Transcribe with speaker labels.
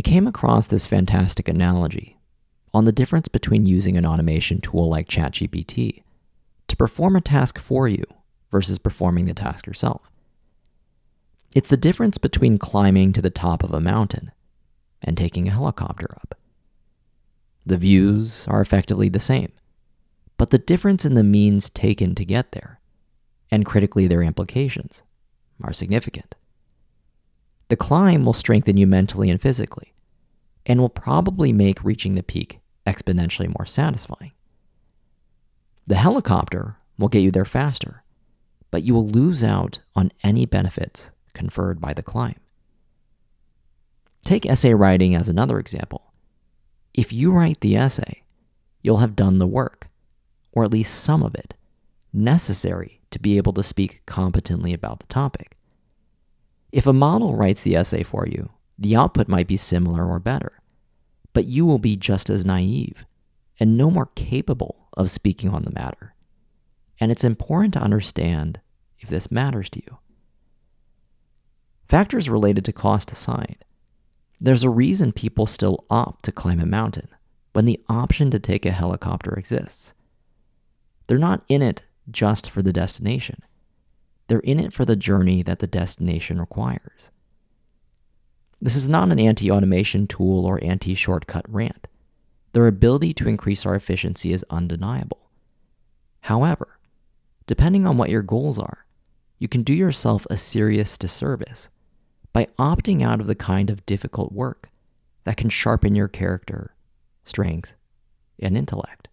Speaker 1: I came across this fantastic analogy on the difference between using an automation tool like ChatGPT to perform a task for you versus performing the task yourself. It's the difference between climbing to the top of a mountain and taking a helicopter up. The views are effectively the same, but the difference in the means taken to get there, and critically their implications, are significant. The climb will strengthen you mentally and physically, and will probably make reaching the peak exponentially more satisfying. The helicopter will get you there faster, but you will lose out on any benefits conferred by the climb. Take essay writing as another example. If you write the essay, you'll have done the work, or at least some of it, necessary to be able to speak competently about the topic. If a model writes the essay for you, the output might be similar or better, but you will be just as naive and no more capable of speaking on the matter. And it's important to understand if this matters to you. Factors related to cost aside, there's a reason people still opt to climb a mountain when the option to take a helicopter exists. They're not in it just for the destination. They're in it for the journey that the destination requires. This is not an anti automation tool or anti shortcut rant. Their ability to increase our efficiency is undeniable. However, depending on what your goals are, you can do yourself a serious disservice by opting out of the kind of difficult work that can sharpen your character, strength, and intellect.